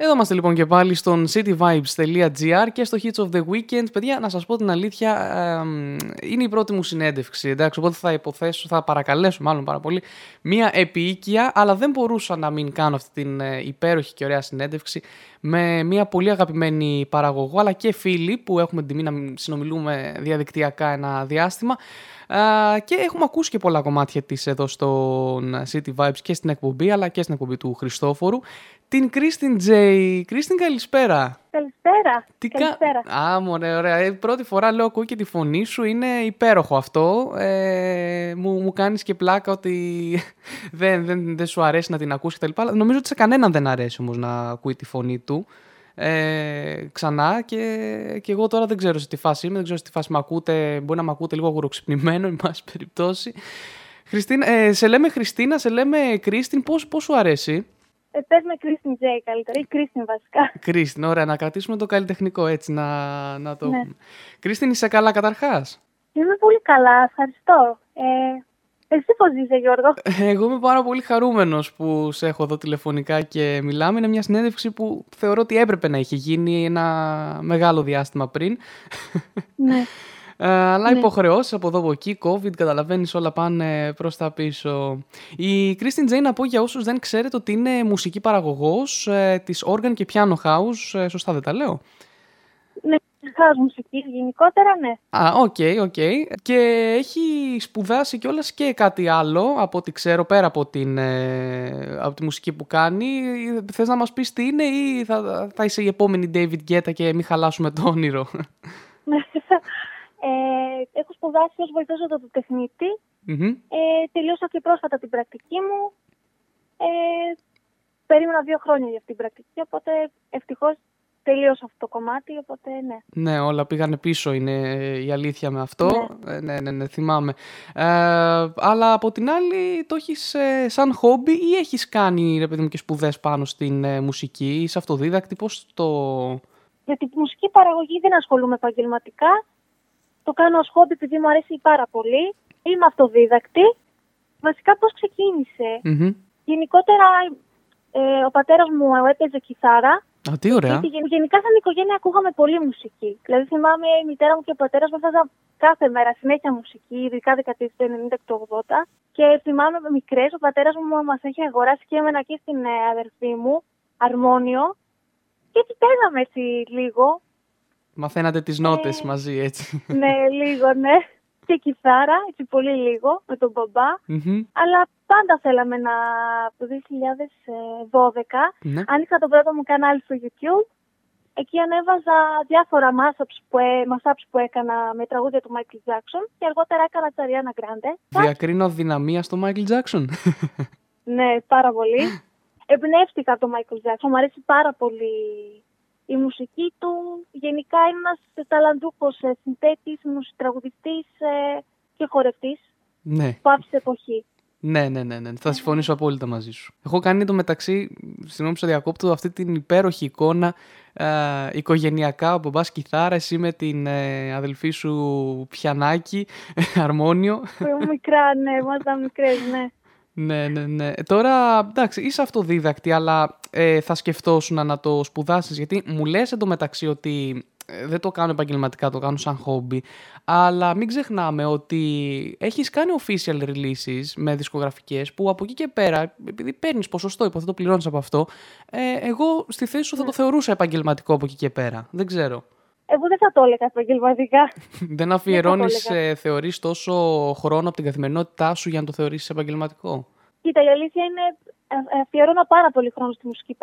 Εδώ είμαστε λοιπόν και πάλι στον cityvibes.gr και στο Hits of the Weekend. Παιδιά, να σας πω την αλήθεια, είναι η πρώτη μου συνέντευξη, εντάξει, οπότε θα υποθέσω, θα παρακαλέσω μάλλον πάρα πολύ, μία επίοικια, αλλά δεν μπορούσα να μην κάνω αυτή την ε, υπέροχη και ωραία συνέντευξη με μία πολύ αγαπημένη παραγωγό, αλλά και φίλη που έχουμε την τιμή να συνομιλούμε διαδικτυακά ένα διάστημα. Και έχουμε ακούσει και πολλά κομμάτια της εδώ στον City Vibes και στην εκπομπή αλλά και στην εκπομπή του Χριστόφορου την Κρίστιν Τζέι. Κρίστιν, καλησπέρα. Καλησπέρα. Τι καλησπέρα. Κα... Α, μωρέ, ωραία. Ε, πρώτη φορά λέω ακούω και τη φωνή σου. Είναι υπέροχο αυτό. Ε, μου, μου κάνεις και πλάκα ότι δεν, δεν, δεν σου αρέσει να την ακούσει κτλ. Νομίζω ότι σε κανέναν δεν αρέσει όμως να ακούει τη φωνή του. Ε, ξανά και, και εγώ τώρα δεν ξέρω σε τι φάση είμαι, δεν ξέρω σε τι φάση με ακούτε, μπορεί να με ακούτε λίγο γουροξυπνημένο, εν πάση περιπτώσει. Χριστίνα, ε, σε λέμε Χριστίνα, σε λέμε Κρίστιν, πώς, πώς σου αρέσει; Ε, πες με Κρίστιν Τζέι καλύτερα ή Κρίστιν βασικά. Κρίστιν, ωραία, να κρατήσουμε το καλλιτεχνικό έτσι, να, να το ναι. Κρίστιν, είσαι καλά καταρχάς; Είμαι πολύ καλά, ευχαριστώ. Ε, εσύ πώς είσαι Γιώργο; Εγώ είμαι πάρα πολύ χαρούμενος που σε έχω εδώ τηλεφωνικά και μιλάμε. Είναι μια συνέντευξη που θεωρώ ότι έπρεπε να είχε γίνει ένα μεγάλο διάστημα πριν. Ναι. Ε, αλλά ναι. υποχρεώσεις από εδώ από εκεί, COVID, καταλαβαίνεις όλα πάνε προς τα πίσω. Η Kristin J, να πω για όσους δεν ξέρετε, ότι είναι μουσική παραγωγός ε, της organ και piano house. Ε, σωστά δεν τα λέω; Ναι, house μουσικής γενικότερα, ναι. Α, οκέι, okay, οκέι. Okay. Και έχει σπουδάσει κιόλας και κάτι άλλο από ό,τι ξέρω πέρα από, την, ε, από τη μουσική που κάνει. Θες να μας πεις τι είναι ή θα, θα είσαι η επόμενη David Guetta και μην χαλάσουμε το όνειρο; Ε, έχω σπουδάσει ως βοηθός οδοτεχνίτη. Mm-hmm. Ε, τελείωσα και πρόσφατα την πρακτική μου. Ε, περίμενα δύο χρόνια για αυτή την πρακτική, οπότε ευτυχώς τελείωσα αυτό το κομμάτι, οπότε ναι. Ναι, όλα πήγανε πίσω, είναι η αλήθεια με αυτό. Ναι, ε, ναι, ναι, ναι θυμάμαι. Ε, αλλά από την άλλη, το έχεις ε, σαν χόμπι ή έχεις κάνει, ρε παιδί μου, και σπουδές πάνω στην ε, μουσική, είσαι αυτοδίδακτης, πώς το... Για τη μουσική παραγωγή δεν ασχολούμαι επαγγελματικά το κάνω ως χόμπι επειδή μου αρέσει πάρα πολύ. Είμαι αυτοδίδακτη. Βασικά πώς ξεκίνησε; Mm-hmm. Γενικότερα ε, ο πατέρας μου έπαιζε κιθάρα. Α, τι ωραία. Γιατί, γενικά σαν οικογένεια ακούγαμε πολύ μουσική. Δηλαδή θυμάμαι η μητέρα μου και ο πατέρας μου έφταζαν κάθε μέρα συνέχεια μουσική, ειδικά δεκαετίες του 90 και του 80. Και θυμάμαι με μικρές, ο πατέρας μου μας έχει αγοράσει και εμένα και στην ε, αδερφή μου αρμόνιο. Και έτσι παίζαμε έτσι λίγο. Μαθαίνατε τις νότες ε, μαζί, έτσι. Ναι, λίγο, ναι. Και κιθάρα, έτσι πολύ λίγο, με τον μπαμπα Αλλά πάντα θέλαμε να, το 2012, ναι. άνοιξα το πρώτο μου κανάλι στο YouTube. Εκεί ανέβαζα διάφορα mashups που, mashups που έκανα με τραγούδια του Michael Jackson και αργότερα έκανα της Ariana Grande. Διακρίνω δυναμία στο Michael Jackson. ναι, πάρα πολύ. Εμπνεύστηκα από τον Michael Jackson. Μου αρέσει πάρα πολύ η μουσική του γενικά είναι ένας ταλαντούχος ε, συνθέτης, τραγουδιστής ε, και χορευτής ναι. που άφησε εποχή. Ναι, ναι, ναι, ναι. Θα συμφωνήσω απόλυτα μαζί σου. Έχω κάνει το μεταξύ, συγγνώμη που διακόπτω, αυτή την υπέροχη εικόνα ε, οικογενειακά, ο μπαμπάς κιθάρα, εσύ με την ε, αδελφή σου πιανάκι, αρμόνιο. Μικρά, ναι, ήμασταν μικρές, ναι. Ναι, ναι, ναι. Τώρα, εντάξει, είσαι αυτοδίδακτη, αλλά ε, θα σκεφτόσουν να το σπουδάσεις. Γιατί μου λες εντωμεταξύ ότι ε, δεν το κάνω επαγγελματικά, το κάνω σαν χόμπι. Αλλά μην ξεχνάμε ότι έχεις κάνει official releases με δισκογραφικές που από εκεί και πέρα, επειδή παίρνεις ποσοστό, υποθέτω πληρώνεις από αυτό, ε, εγώ στη θέση σου θα το ναι. θεωρούσα επαγγελματικό από εκεί και πέρα. Δεν ξέρω. Εγώ δεν θα το έλεγα επαγγελματικά. δεν αφιερώνεις, ε, θεωρείς τόσο χρόνο από την καθημερινότητά σου για να το θεωρήσεις επαγγελματικό; Κοίτα, η αλήθεια είναι ε, αφιερώνω πάρα πολύ χρόνο στη μουσική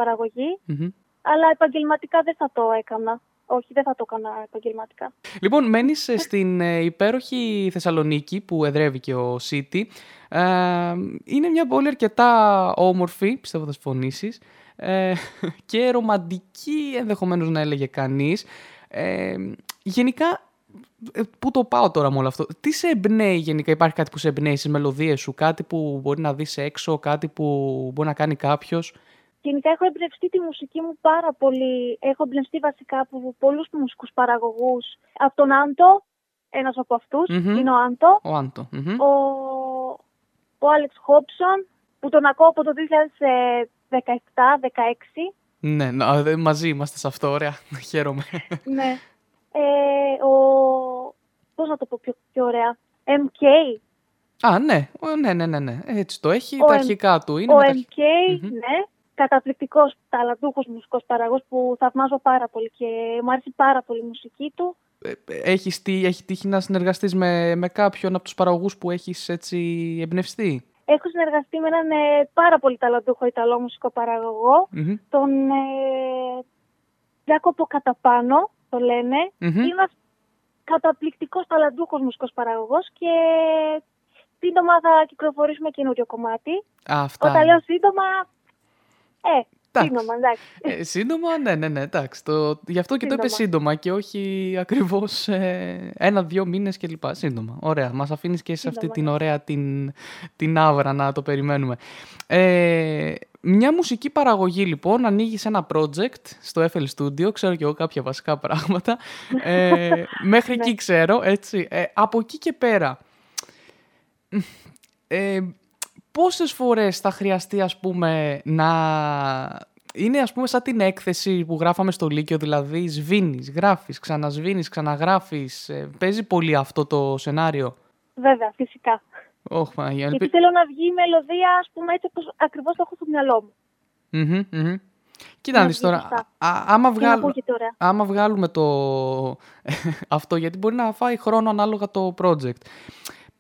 αλλά επαγγελματικά δεν θα το έκανα. Όχι, δεν θα το έκανα επαγγελματικά. Λοιπόν, μένεις ε, στην υπέροχη Θεσσαλονίκη που εδρεύει και ο Σίτι. είναι μια πόλη αρκετά όμορφη, πιστεύω θα συμφωνήσεις. και ρομαντική ενδεχομένως να έλεγε κανείς. Ε, γενικά, ε, πού το πάω τώρα με όλο αυτό; Τι σε εμπνέει γενικά, υπάρχει κάτι που σε εμπνέει στις μελωδίες σου, κάτι που μπορεί να δεις έξω, κάτι που μπορεί να κάνει κάποιος; Γενικά έχω εμπνευστεί τη μουσική μου πάρα πολύ. Έχω εμπνευστεί βασικά από πολλούς μουσικούς παραγωγούς. Από τον Άντο, ένας από είναι ο Άντο. Ο Άντο. Ο, ο Άλεξ Χόψον, που τον ακούω από το 2017-2016. Ναι, μαζί είμαστε σε αυτό, ωραία. Χαίρομαι. Ναι. Ε, ο... Πώς να το πω πιο, πιο ωραία. MK. Α, ναι. ναι, ναι, ναι, ναι. Έτσι το έχει, ο τα αρχικά του είναι. Ο MK, ναι. Καταπληκτικός, ταλαντούχος μουσικός παραγός που θαυμάζω πάρα πολύ και μου άρεσε πάρα πολύ η μουσική του. Ε, έχεις, έχει τύχει να συνεργαστείς με, με κάποιον από τους παραγωγούς που έχεις έτσι εμπνευστεί; Έχω συνεργαστεί με έναν ε, πάρα πολύ ταλαντούχο Ιταλό μουσικό τον ε, Ιάκοπο Καταπάνω, το λένε. Mm-hmm. Είναι ένας καταπληκτικός ταλαντούχος μουσικός παραγωγός και σύντομα θα κυκλοφορήσουμε καινούριο κομμάτι. Αυτά. Όταν λέω σύντομα, ε, Σύντομα, εντάξει. Ε, σύντομα, ναι, ναι, ναι, εντάξει. Το, γι' αυτό και το είπες σύντομα και όχι ακριβώς ε, ένα-δύο μήνες κλπ. Σύντομα. Ωραία. Μας αφήνεις και σε αυτή την ναι. ωραία την, την άβρα να το περιμένουμε. Ε, μια μουσική παραγωγή λοιπόν, ανοίγει ένα project στο FL Studio, ξέρω και εγώ κάποια βασικά πράγματα, ε, μέχρι ναι. εκεί ξέρω, έτσι. Ε, από εκεί και πέρα, ε, πόσες φορές θα χρειαστεί ας πούμε να... Είναι ας πούμε σαν την έκθεση που γράφαμε στο Λύκειο, δηλαδή σβήνεις, γράφεις, ξανασβήνεις, ξαναγράφεις. Ε, παίζει πολύ αυτό το σενάριο; Βέβαια, φυσικά. Oh, Γιατί θέλω να βγει η μελωδία, ας πούμε, έτσι όπως ακριβώς το έχω στο μυαλό μου. Mm-hmm, Κοίτα να δεις τώρα, άμα, άμα βγάλουμε το αυτό, γιατί μπορεί να φάει χρόνο ανάλογα το project,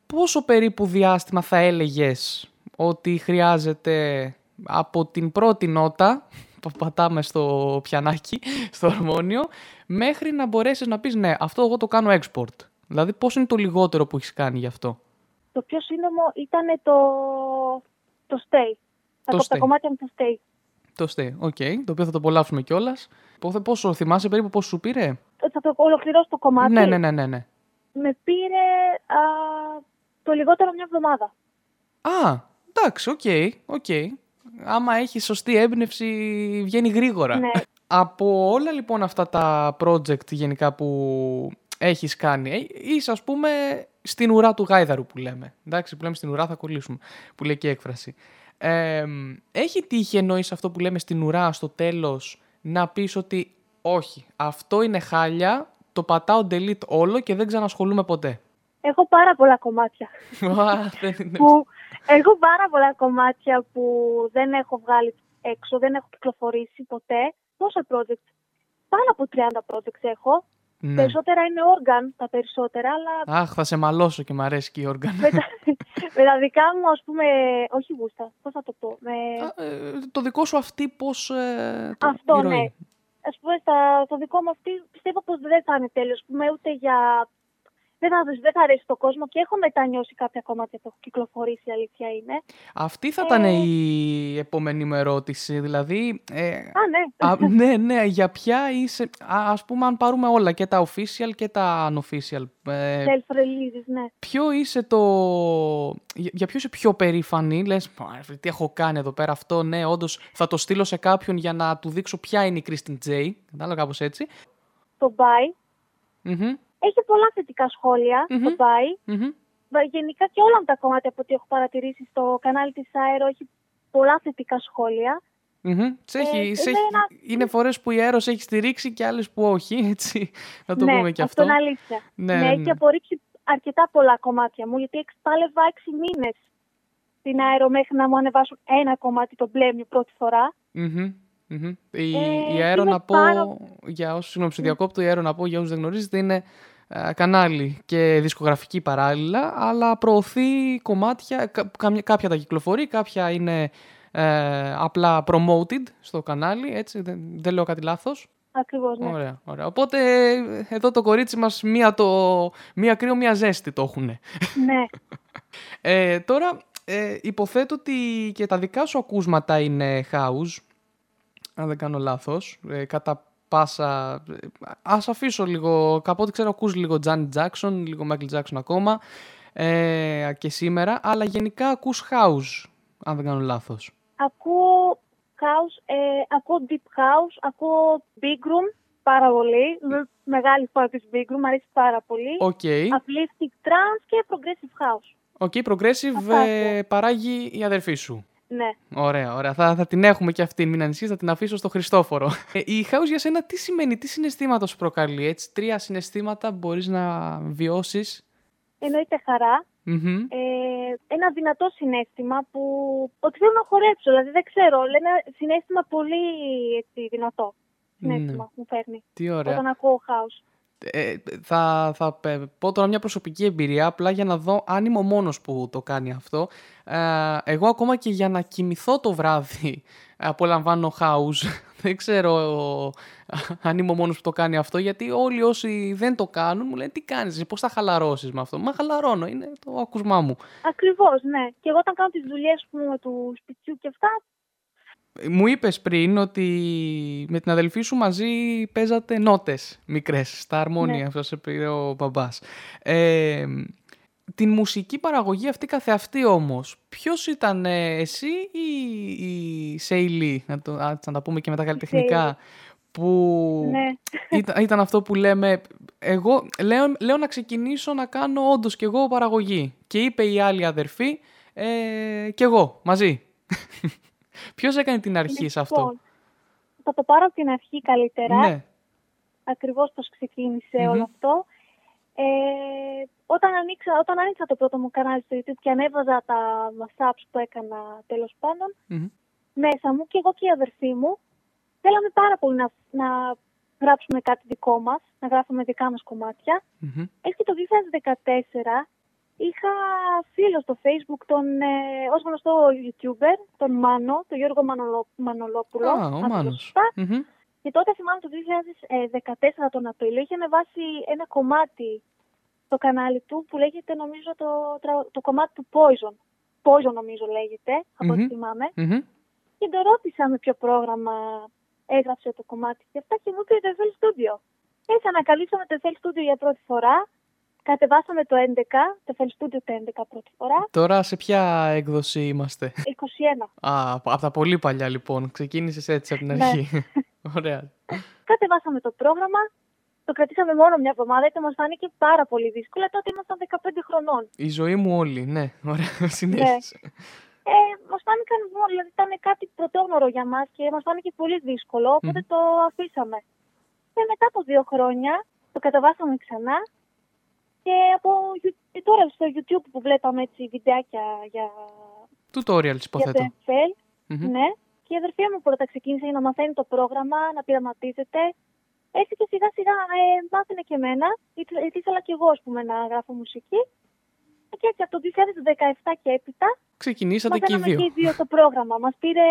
πόσο περίπου διάστημα θα έλεγες ότι χρειάζεται από την πρώτη νότα που πατάμε στο πιανάκι, στο αρμόνιο, μέχρι να μπορέσεις να πεις ναι, αυτό εγώ το κάνω export. Δηλαδή πώς είναι το λιγότερο που έχεις κάνει γι' αυτό; Το πιο σύντομο ήταν το, το stay. Το τα, stay. κομμάτια με το stay. Το stay, οκ. Okay. Το οποίο θα το απολαύσουμε κιόλας. Πόσο θυμάσαι περίπου πόσο σου πήρε; Θα το ολοκληρώσω το κομμάτι. Ναι, ναι, ναι, ναι. ναι. Με πήρε α, το λιγότερο μια εβδομάδα. Α, εντάξει, οκ, okay, οκ. Άμα έχει σωστή έμπνευση, βγαίνει γρήγορα. Ναι. Από όλα λοιπόν αυτά τα project γενικά που έχεις κάνει, ε, είσαι ας πούμε στην ουρά του γάιδαρου που λέμε. Εντάξει, που λέμε στην ουρά θα κολλήσουμε, που λέει και έκφραση. Ε, έχει τύχει εννοείς αυτό που λέμε στην ουρά στο τέλος να πεις ότι όχι, αυτό είναι χάλια, το πατάω delete όλο και δεν ξανασχολούμαι ποτέ. Έχω πάρα πολλά κομμάτια. που, έχω πάρα πολλά κομμάτια που δεν έχω βγάλει έξω, δεν έχω κυκλοφορήσει ποτέ. Πόσα projects; Πάνω από 30 projects έχω. Ναι. Περισσότερα είναι όργαν, τα περισσότερα, αλλά... Αχ, θα σε μαλώσω και μ' αρέσει και η όργαν. με, τα, με τα δικά μου, ας πούμε, όχι γούστα, πώς θα το πω. Με... ε, το δικό σου αυτή πώς... Ε, το Αυτό, ναι. Ας πούμε, στα, το δικό μου αυτή πιστεύω πως δεν θα είναι τέλειος, πούμε, ούτε για δεν θα, δεν θα αρέσει το κόσμο και έχω μετανιώσει κάποια κομμάτια που έχω κυκλοφορήσει, η αλήθεια είναι. Αυτή θα ε... ήταν η επόμενη μου ερώτηση, δηλαδή... Ε, α, ναι. ναι, ναι, για ποια είσαι... Α, ας πούμε, αν πάρουμε όλα, και τα official και τα unofficial. Ε, Self-releases, ναι. Ποιο είσαι το... Για ποιο είσαι πιο περήφανη, λες, τι έχω κάνει εδώ πέρα αυτό, ναι, όντως θα το στείλω σε κάποιον για να του δείξω ποια είναι η Kristen J, κατάλαβα κάπως έτσι. Το Bye. mm έχει πολλά θετικά σχόλια, mm-hmm. το πάει. Mm-hmm. Γενικά και όλα τα κομμάτια που έχω παρατηρήσει στο κανάλι της Αέρο έχει πολλά θετικά σχόλια. Mm-hmm. Έχει, ε, ένα... Είναι φορές που η Αέρος έχει στηρίξει και άλλες που όχι, έτσι, να το ναι, πούμε και αυτό. αυτό είναι αλήθεια. Ναι, ναι, έχει απορρίψει αρκετά πολλά κομμάτια μου, γιατί πάλευα έξι μήνες στην Αέρο μέχρι να μου ανεβάσουν ένα κομμάτι το μπλε πρώτη φορά. Mm-hmm. Mm-hmm. Η, ε, η Αέρο να πω, πάρα... για όσους συγγνώμη, διακόπτω, η Αέρο να πω για όσους δεν γνωρίζετε είναι ε, κανάλι και δισκογραφική παράλληλα, αλλά προωθεί κομμάτια, κάποια τα κυκλοφορεί, κάποια είναι ε, απλά promoted στο κανάλι, έτσι, δεν, δεν λέω κάτι λάθος. Ακριβώς, ναι. Ωραία, ωραία. Οπότε εδώ το κορίτσι μας μία, το, μία κρύο, μία ζέστη το έχουν. Ναι. ε, τώρα, ε, υποθέτω ότι και τα δικά σου ακούσματα είναι house, αν δεν κάνω λάθος, ε, κατά πάσα... Ας αφήσω λίγο, κάποτε ξέρω ακούς λίγο Janet Jackson, λίγο Michael Jackson ακόμα ε, και σήμερα, αλλά γενικά ακούς house, αν δεν κάνω λάθος. Ακούω house, ε, ακούω deep house, ακούω big room, πάρα πολύ. Μεγάλη φορά της big room, μου αρέσει πάρα πολύ. Okay. Uplifting trance και progressive house. Οκ, okay, progressive ε, παράγει η αδερφή σου. Ναι. Ωραία, ωραία. Θα, θα την έχουμε και αυτή. Μην ανησυχείς, θα την αφήσω στο Χριστόφορο. Ε, η house για σένα τι σημαίνει, τι συναισθήματα σου προκαλεί, έτσι. Τρία συναισθήματα μπορείς να βιώσεις; Εννοείται χαρά. Ε, ένα δυνατό συναίσθημα που ότι θέλω να χορέψω. Δηλαδή δεν ξέρω, λένε συναίσθημα πολύ έτσι, δυνατό. Συναίσθημα ναι. μου φέρνει. Τι ωραία. Όταν ακούω house. Ε, θα, θα πω τώρα μια προσωπική εμπειρία απλά για να δω αν είμαι ο μόνος που το κάνει αυτό. Ε, εγώ ακόμα και για να κοιμηθώ το βράδυ απολαμβάνω house. Δεν ξέρω αν είμαι ο μόνος που το κάνει αυτό γιατί όλοι όσοι δεν το κάνουν μου λένε τι κάνεις, πώς θα χαλαρώσεις με αυτό; Μα χαλαρώνω, είναι το ακούσμά μου. Ακριβώς, ναι. Και εγώ όταν κάνω τις δουλειές μου του σπιτιού και αυτά μου είπες πριν ότι με την αδελφή σου μαζί παίζατε νότες μικρές στα αρμόνια, ναι. αυτό σε πήρε ο μπαμπάς. Ε, την μουσική παραγωγή αυτή καθεαυτή όμως, ποιος ήταν εσύ ή η Σέιλι, να, το, να τα πούμε και με τα καλλιτεχνικά, που ναι. ήταν, ήταν, αυτό που λέμε, εγώ λέω, λέω να ξεκινήσω να κάνω όντως και εγώ παραγωγή. Και είπε η άλλη αδερφή, ε, και εγώ, μαζί. Ποιος έκανε την αρχή σε αυτό; Λοιπόν, θα το πάρω από την αρχή καλύτερα. Ναι. Ακριβώς πώς ξεκίνησε όλο αυτό. Ε, όταν, ανοίξα, όταν άνοιξα το πρώτο μου κανάλι στο YouTube και ανέβαζα τα mashups που έκανα τέλος μέσα μου και εγώ και η αδερφή μου θέλαμε πάρα πολύ να, να γράψουμε κάτι δικό μας, να γράφουμε δικά μας κομμάτια. Mm-hmm. Έτσι το 2014 Είχα φίλο στο facebook, τον, ε, ως γνωστό youtuber, τον Μάνο, τον Γιώργο Μανολό, Μανολόπουλο. Α, ο Μάνος. Και τότε θυμάμαι το 2014 τον Απρίλιο είχε ανεβάσει ένα κομμάτι στο κανάλι του που λέγεται νομίζω το, το κομμάτι του Poison. Poison νομίζω λέγεται, από ό,τι θυμάμαι. Και τον ρώτησα με ποιο πρόγραμμα έγραψε το κομμάτι και αυτά και μου είπε το FL Studio. Έτσι ανακαλύψαμε το FL Studio για πρώτη φορά Κατεβάσαμε το 11, το FL Studio το 11 πρώτη φορά. Τώρα σε ποια έκδοση είμαστε; 21. Α, από τα πολύ παλιά λοιπόν. Ξεκίνησες έτσι από την ναι. αρχή. Ωραία. Κατεβάσαμε το πρόγραμμα. Το κρατήσαμε μόνο μια εβδομάδα γιατί μας φάνηκε πάρα πολύ δύσκολο. Τότε ήμασταν 15 χρονών. Η ζωή μου όλη, ναι. Ωραία, συνέχισε. Ναι. Ε, μας φάνηκαν δηλαδή ήταν κάτι πρωτόγνωρο για μας και μας φάνηκε πολύ δύσκολο, οπότε το αφήσαμε. Και μετά από δύο χρόνια το κατεβάσαμε ξανά και από και τώρα στο YouTube που βλέπαμε έτσι βιντεάκια για... Tutorials υποθέτω. Για το mm-hmm. Ναι. Και η αδερφή μου πρώτα ξεκίνησε να μαθαίνει το πρόγραμμα, να πειραματίζεται. Έτσι και σιγά σιγά ε, μάθαινε και εμένα, γιατί ήθελα και εγώ ας πούμε, να γράφω μουσική. Και έτσι από το 2017 και έπειτα Ξεκινήσατε και οι δύο. και οι δύο το πρόγραμμα. Μας πήρε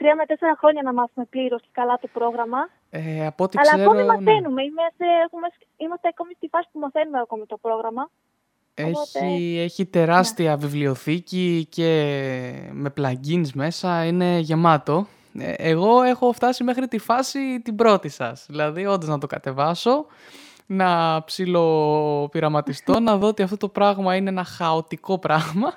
τρία με τέσσερα χρόνια να μάθουμε πλήρως και καλά το πρόγραμμα. Ε, από ό,τι Αλλά ξέρω, ακόμη ναι. μαθαίνουμε. Είμαστε, έχουμε, είμαστε ακόμη στη φάση που μαθαίνουμε ακόμη το πρόγραμμα. Έχει, Οπότε... έχει τεράστια ναι. βιβλιοθήκη και με plugins μέσα, είναι γεμάτο. Ε, εγώ έχω φτάσει μέχρι τη φάση την πρώτη σας. Δηλαδή, όντως να το κατεβάσω, να ψιλοπειραματιστώ, να δω ότι αυτό το πράγμα είναι ένα χαοτικό πράγμα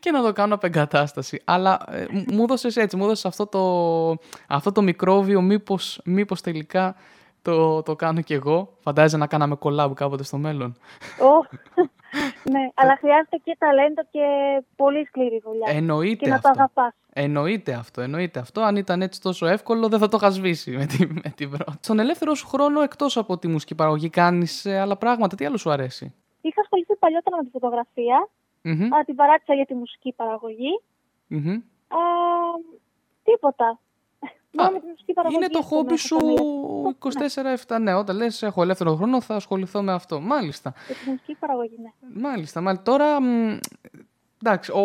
και να το κάνω από εγκατάσταση. Αλλά ε, μου έδωσες έτσι, μου έδωσες αυτό το, αυτό το μικρόβιο, μήπως, μήπως τελικά το, το κάνω κι εγώ. Φαντάζεσαι να κάναμε collab κάποτε στο μέλλον. Oh. ναι, αλλά χρειάζεται και ταλέντο και πολύ σκληρή δουλειά. Εννοείται και αυτό. να το αγαπάς. Εννοείται αυτό, εννοείται αυτό. Αν ήταν έτσι τόσο εύκολο, δεν θα το είχα σβήσει με, τη, με την πρώτη. Στον ελεύθερο σου χρόνο, εκτός από τη μουσική παραγωγή, κάνεις ε, άλλα πράγματα. Τι άλλο σου αρέσει; Είχα ασχοληθεί παλιότερα με τη φωτογραφία mm-hmm. Α, την παράτησα για τη μουσική παραγωγή. Mm-hmm. Α, τίποτα. Α, με τη μουσική παραγωγή είναι το χόμπι σου 24-7. Ναι, όταν λες έχω ελεύθερο χρόνο θα ασχοληθώ με αυτό. Μάλιστα. Με τη μουσική παραγωγή, ναι. Μάλιστα. μάλιστα. Τώρα, εντάξει, ο...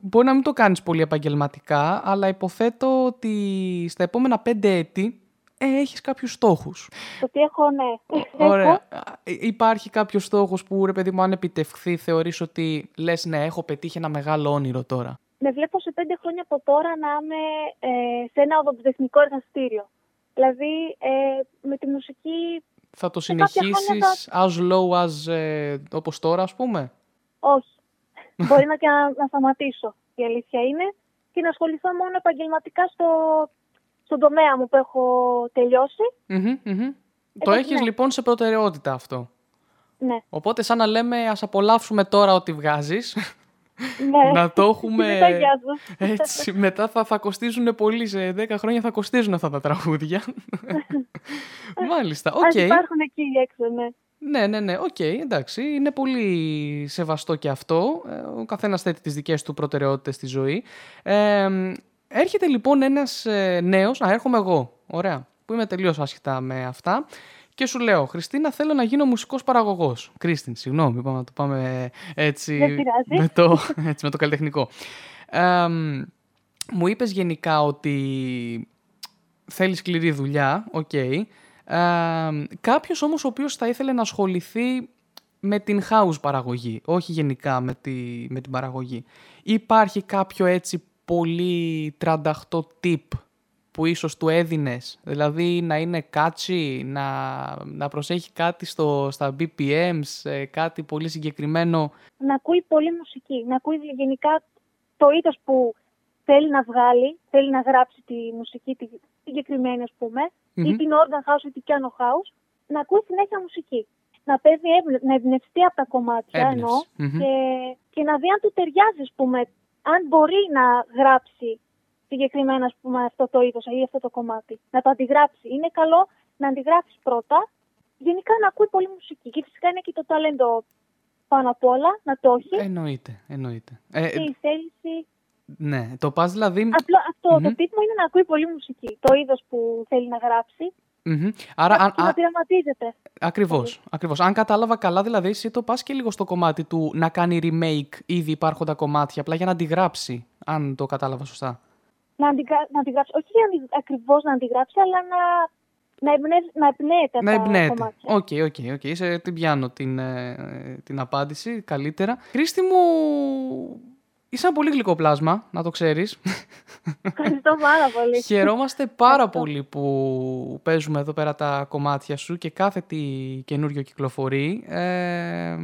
μπορεί να μην το κάνεις πολύ επαγγελματικά, αλλά υποθέτω ότι στα επόμενα πέντε έτη ε, έχεις κάποιους στόχους. Το τι έχω, ναι. Ωραία. Υπάρχει κάποιος στόχος που, ρε παιδί μου, αν επιτευχθεί, θεωρείς ότι λες, ναι, έχω πετύχει ένα μεγάλο όνειρο τώρα. Με βλέπω σε πέντε χρόνια από τώρα να είμαι ε, σε ένα οδοντοτεχνικό εργαστήριο. Δηλαδή, ε, με τη μουσική... Θα το συνεχίσεις θα... as low as ε, όπως τώρα, ας πούμε; Όχι. Μπορεί να και να, να σταματήσω, η αλήθεια είναι, και να ασχοληθώ μόνο επαγγελματικά στο στον τομέα μου που έχω Το έχεις ναι. λοιπόν σε προτεραιότητα αυτό. Ναι. Οπότε σαν να λέμε ας απολαύσουμε τώρα ό,τι βγάζεις Ναι. να το έχουμε. Έτσι, μετά θα, θα κοστίζουν πολύ. Σε 10 χρόνια θα κοστίζουν αυτά τα τραγούδια. Μάλιστα. Okay. υπάρχουν εκεί έξω, ναι. Ναι, ναι, ναι, οκ, okay, εντάξει. Είναι πολύ σεβαστό και αυτό. Ε, ο καθένας θέτει τις δικές του προτεραιότητες στη ζωή. Ε, έρχεται λοιπόν ένας ε, νέος, α, έρχομαι εγώ, ωραία, που είμαι τελείως άσχετη με αυτά. Και σου λέω, Χριστίνα, θέλω να γίνω μουσικός παραγωγός. Kristin, συγγνώμη, είπαμε να το πάμε έτσι, με το, έτσι με το καλλιτεχνικό. Ε, μου είπες γενικά ότι θέλεις σκληρή δουλειά, οκ. Okay. Ε, κάποιος όμως ο οποίος θα ήθελε να ασχοληθεί με την house παραγωγή, όχι γενικά με, τη, με την παραγωγή. Υπάρχει κάποιο έτσι πολύ τρανταχτό tip που ίσως του έδινες, δηλαδή να είναι κάτσι, να, να προσέχει κάτι στο, στα BPMs, ε, κάτι πολύ συγκεκριμένο. Να ακούει πολύ μουσική, να ακούει γενικά το είδος που θέλει να βγάλει, θέλει να γράψει τη μουσική τη συγκεκριμένη ας πουμε ή την organ house ή την piano house, να ακούει συνέχεια μουσική. Να παίζει, να εμπνευστεί από τα κομμάτια εννοώ και, και να δει αν του ταιριάζει, ας πούμε, αν μπορεί να γράψει συγκεκριμένα ας πούμε, αυτό το είδος ή αυτό το κομμάτι. Να το αντιγράψει. Είναι καλό να αντιγράψεις πρώτα, γενικά να ακούει πολύ μουσική. Και φυσικά είναι και το ταλέντο πάνω απ' όλα, να το έχει. Εννοείται, εννοείται. Ε, και η θέληση ναι, το πα δηλαδή. Απλό, αυτό, mm-hmm. το τίτλο είναι να ακούει πολύ μουσική. Το είδος που θέλει να γράψει. Mm-hmm. Άρα, αν, να πειραματίζεται. Ακριβώς. Ακριβώς. Αν κατάλαβα καλά, δηλαδή, εσύ το πας και λίγο στο κομμάτι του να κάνει remake ήδη υπάρχοντα κομμάτια, απλά για να αντιγράψει, αν το κατάλαβα σωστά. Να, αντιγρα... να αντιγράψει, όχι ακριβώς να αντιγράψει, αλλά να να, εμπνε... να εμπνέεται να εμπνέεται. Οκ, οκ, οκ. Την πιάνω την, ε, την απάντηση καλύτερα. Κρίστι μου, Είσαι ένα πολύ γλυκό πλάσμα, να το ξέρεις. Ευχαριστώ πάρα πολύ. Χαιρόμαστε πάρα πολύ που παίζουμε εδώ πέρα τα κομμάτια σου και κάθε τι καινούριο κυκλοφορεί. Ε,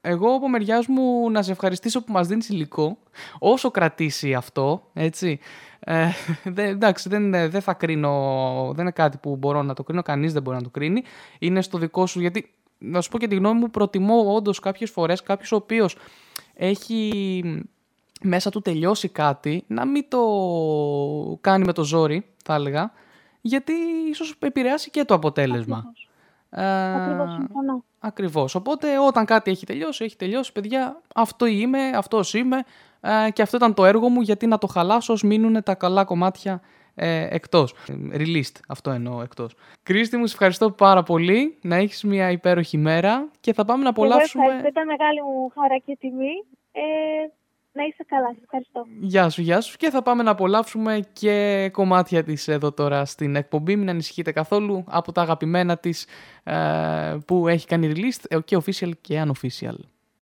εγώ από μεριάς μου να σε ευχαριστήσω που μας δίνεις υλικό, όσο κρατήσει αυτό, έτσι. Ε, δε, εντάξει, δεν, δεν θα κρίνω, δεν είναι κάτι που μπορώ να το κρίνω, κανείς δεν μπορεί να το κρίνει. Είναι στο δικό σου, γιατί να σου πω και τη γνώμη μου, προτιμώ όντως κάποιες φορές κάποιος ο οποίος έχει μέσα του τελειώσει κάτι, να μην το κάνει με το ζόρι, θα έλεγα, γιατί ίσως επηρεάσει και το αποτέλεσμα. Ακριβώς, ε, συμφωνώ. Ακριβώς. Οπότε όταν κάτι έχει τελειώσει, έχει τελειώσει, παιδιά, αυτό είμαι, αυτός είμαι ε, και αυτό ήταν το έργο μου, γιατί να το χαλάσω ως μείνουν τα καλά κομμάτια ε, εκτός. Released, αυτό εννοώ εκτός. Κρίστη μου, σε ευχαριστώ πάρα πολύ. Να έχεις μια υπέροχη μέρα και θα πάμε να απολαύσουμε... Εγώ ήταν μεγάλη μου χαρά και τιμή. Ε, να είσαι καλά, ευχαριστώ. Γεια σου, γεια σου. Και θα πάμε να απολαύσουμε και κομμάτια της εδώ τώρα στην εκπομπή. Μην ανησυχείτε καθόλου από τα αγαπημένα της ε, που έχει κάνει release και official και unofficial.